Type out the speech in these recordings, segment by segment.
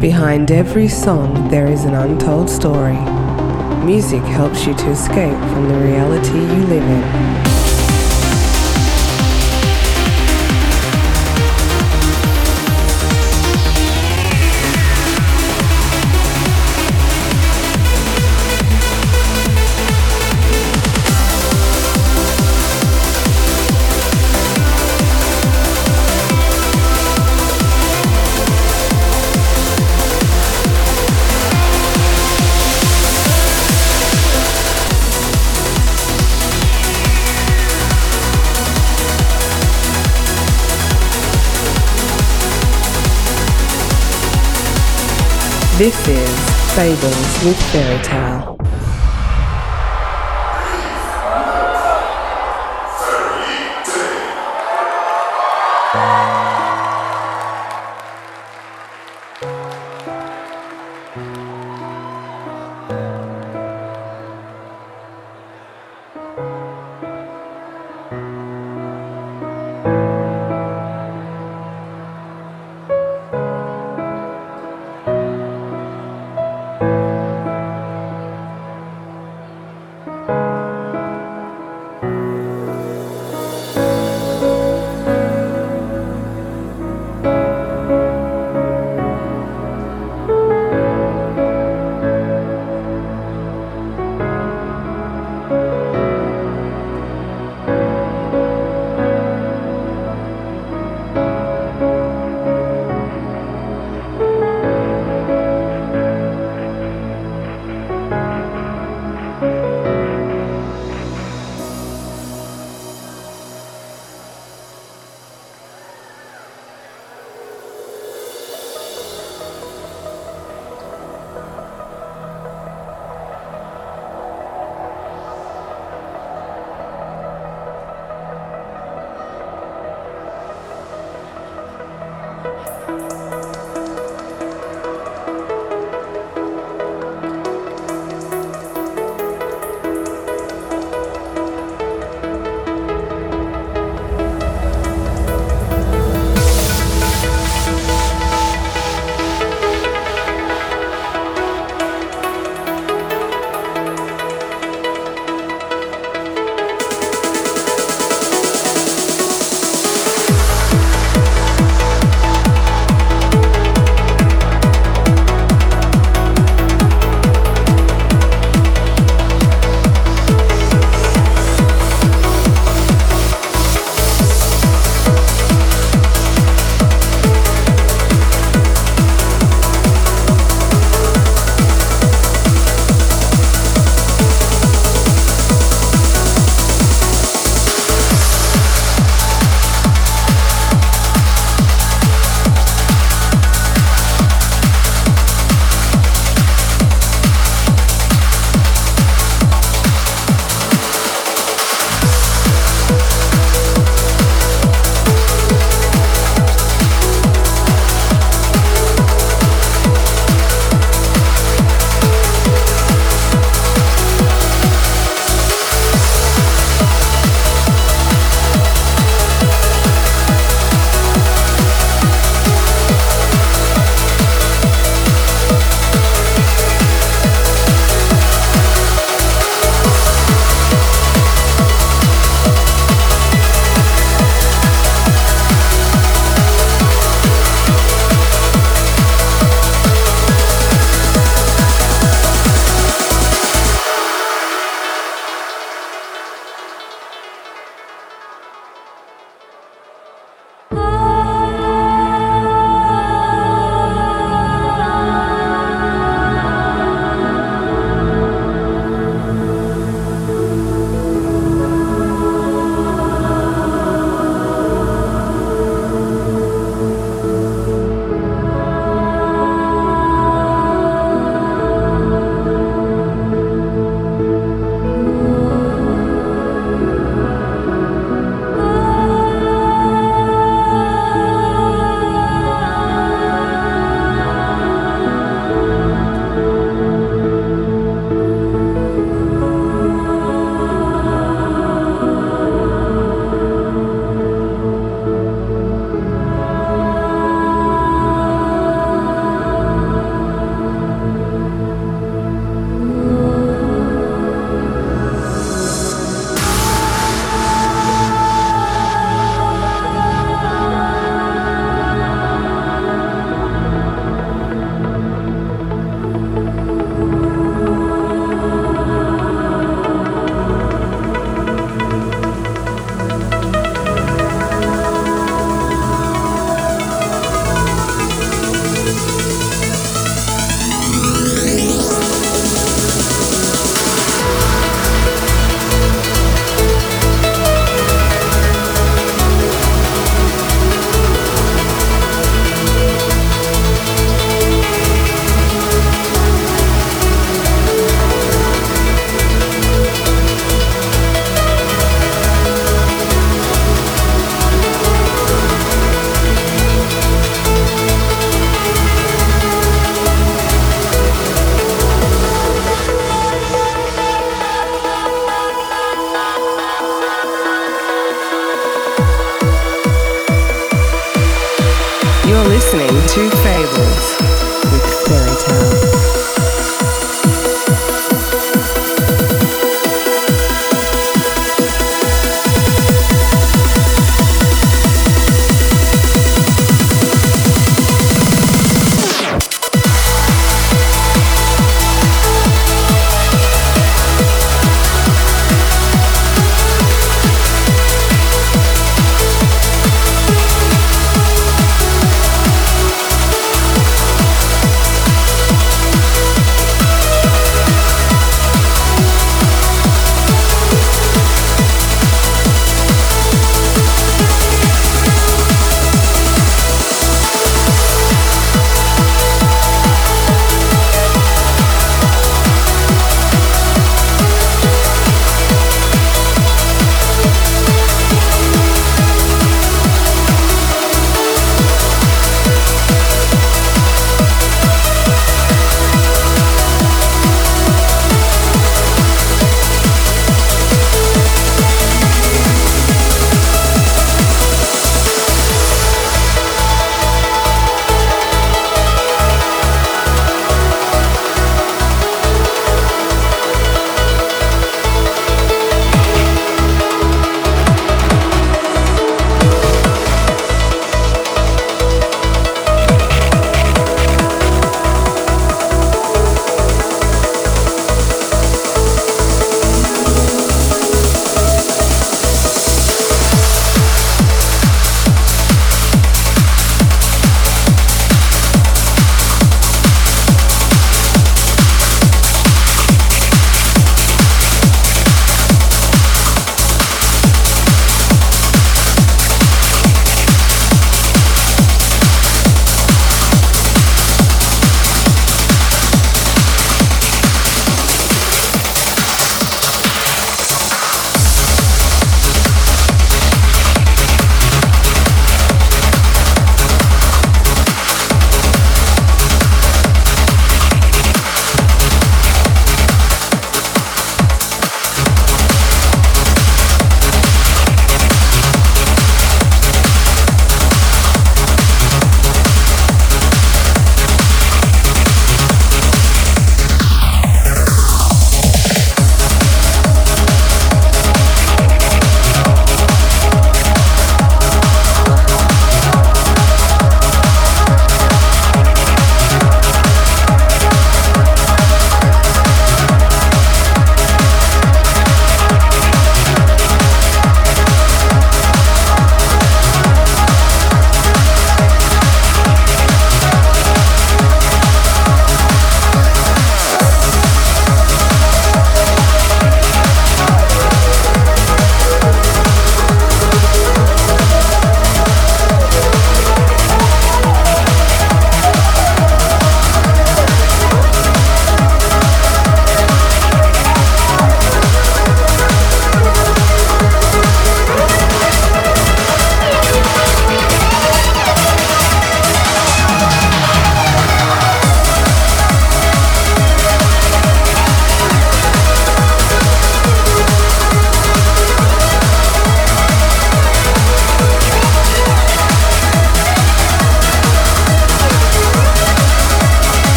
Behind every song, there is an untold story. Music helps you to escape from the reality you live in. This is Fables with Fairy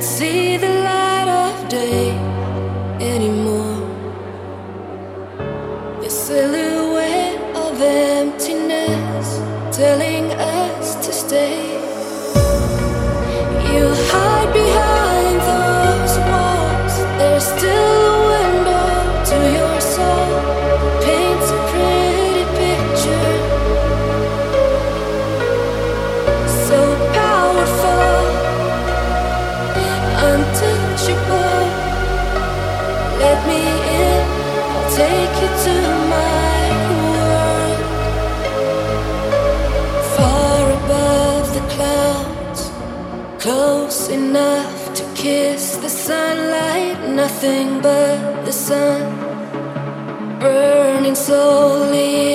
can't see the light of day anymore. The silhouette of emptiness telling. nothing but the sun burning slowly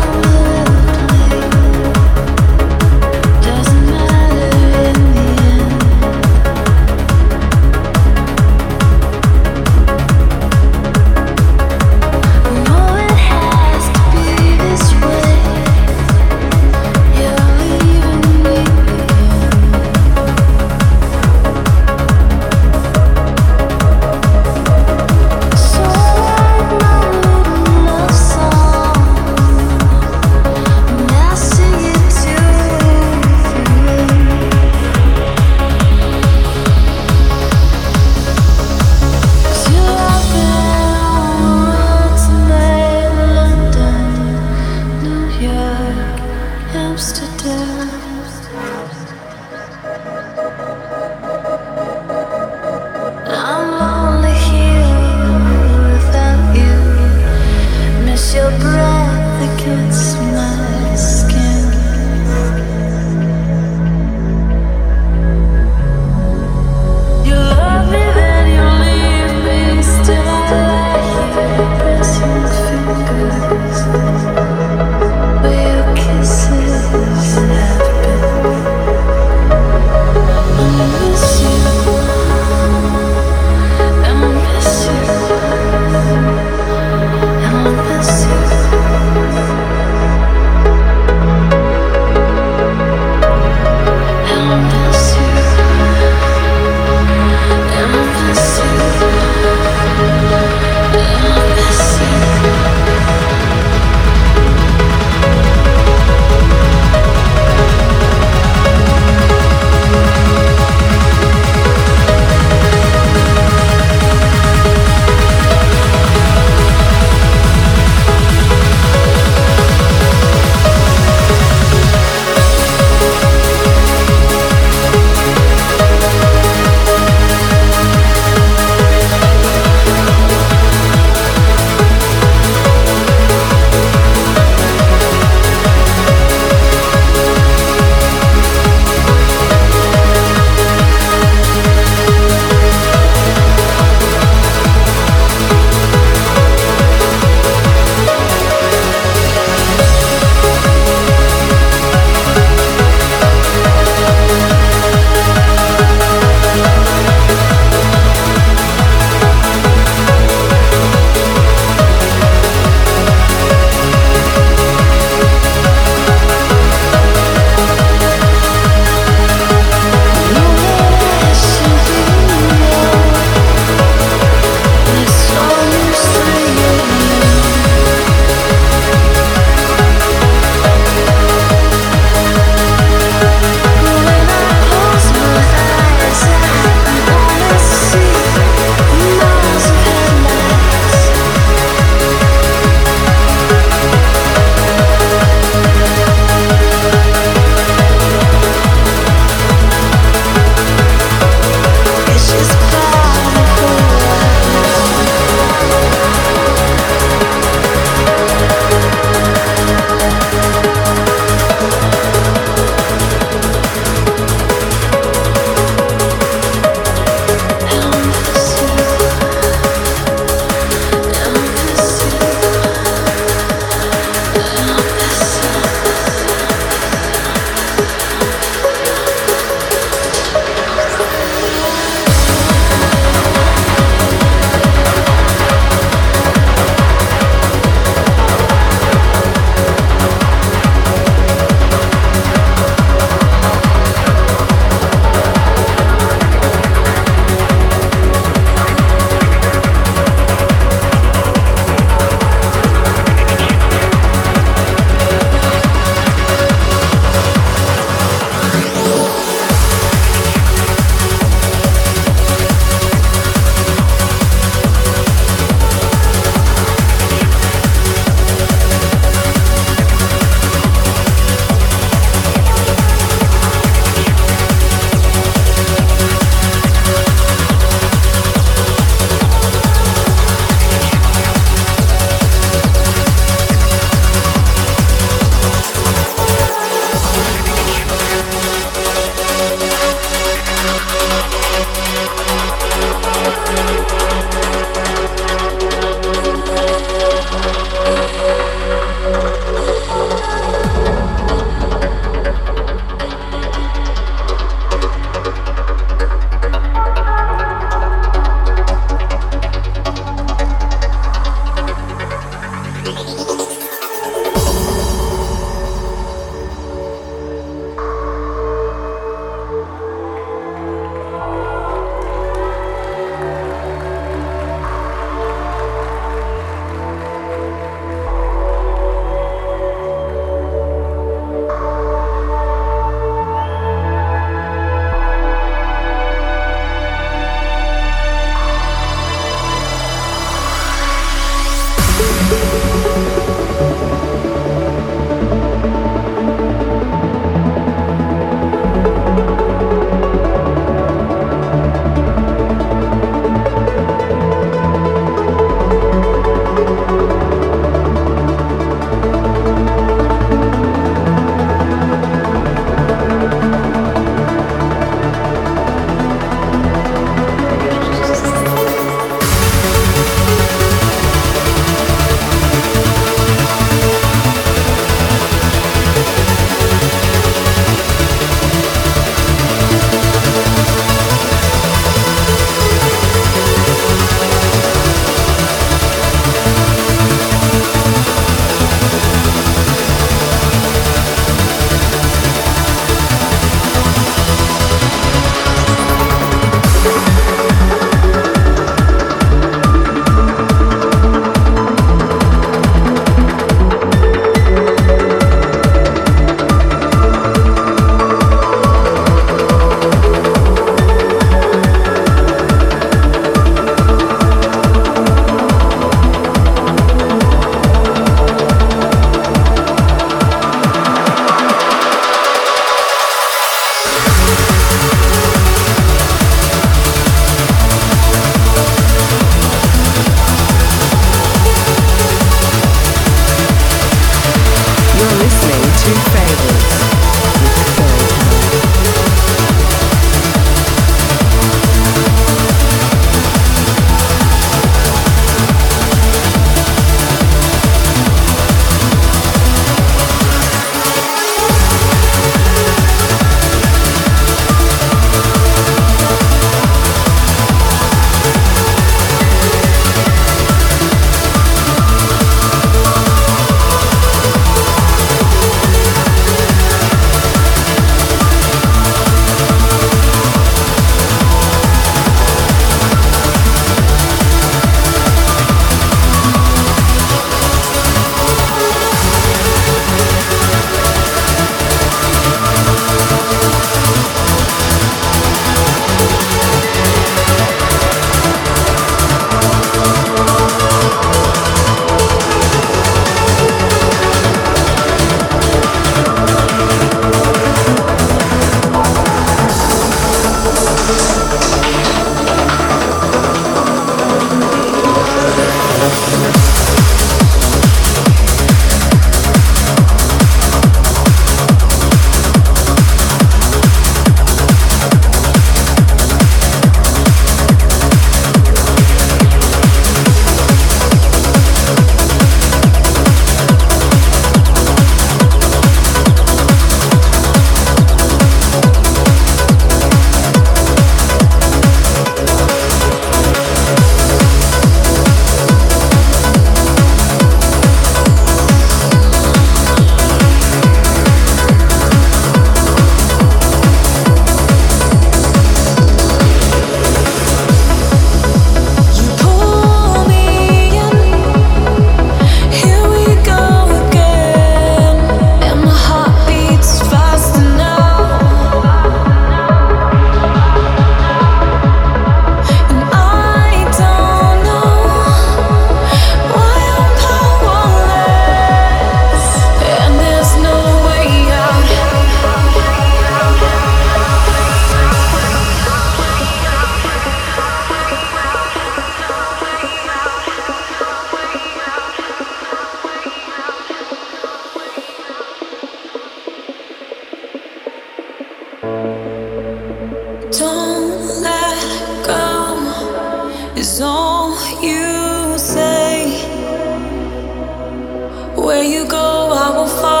Where you go, I will follow.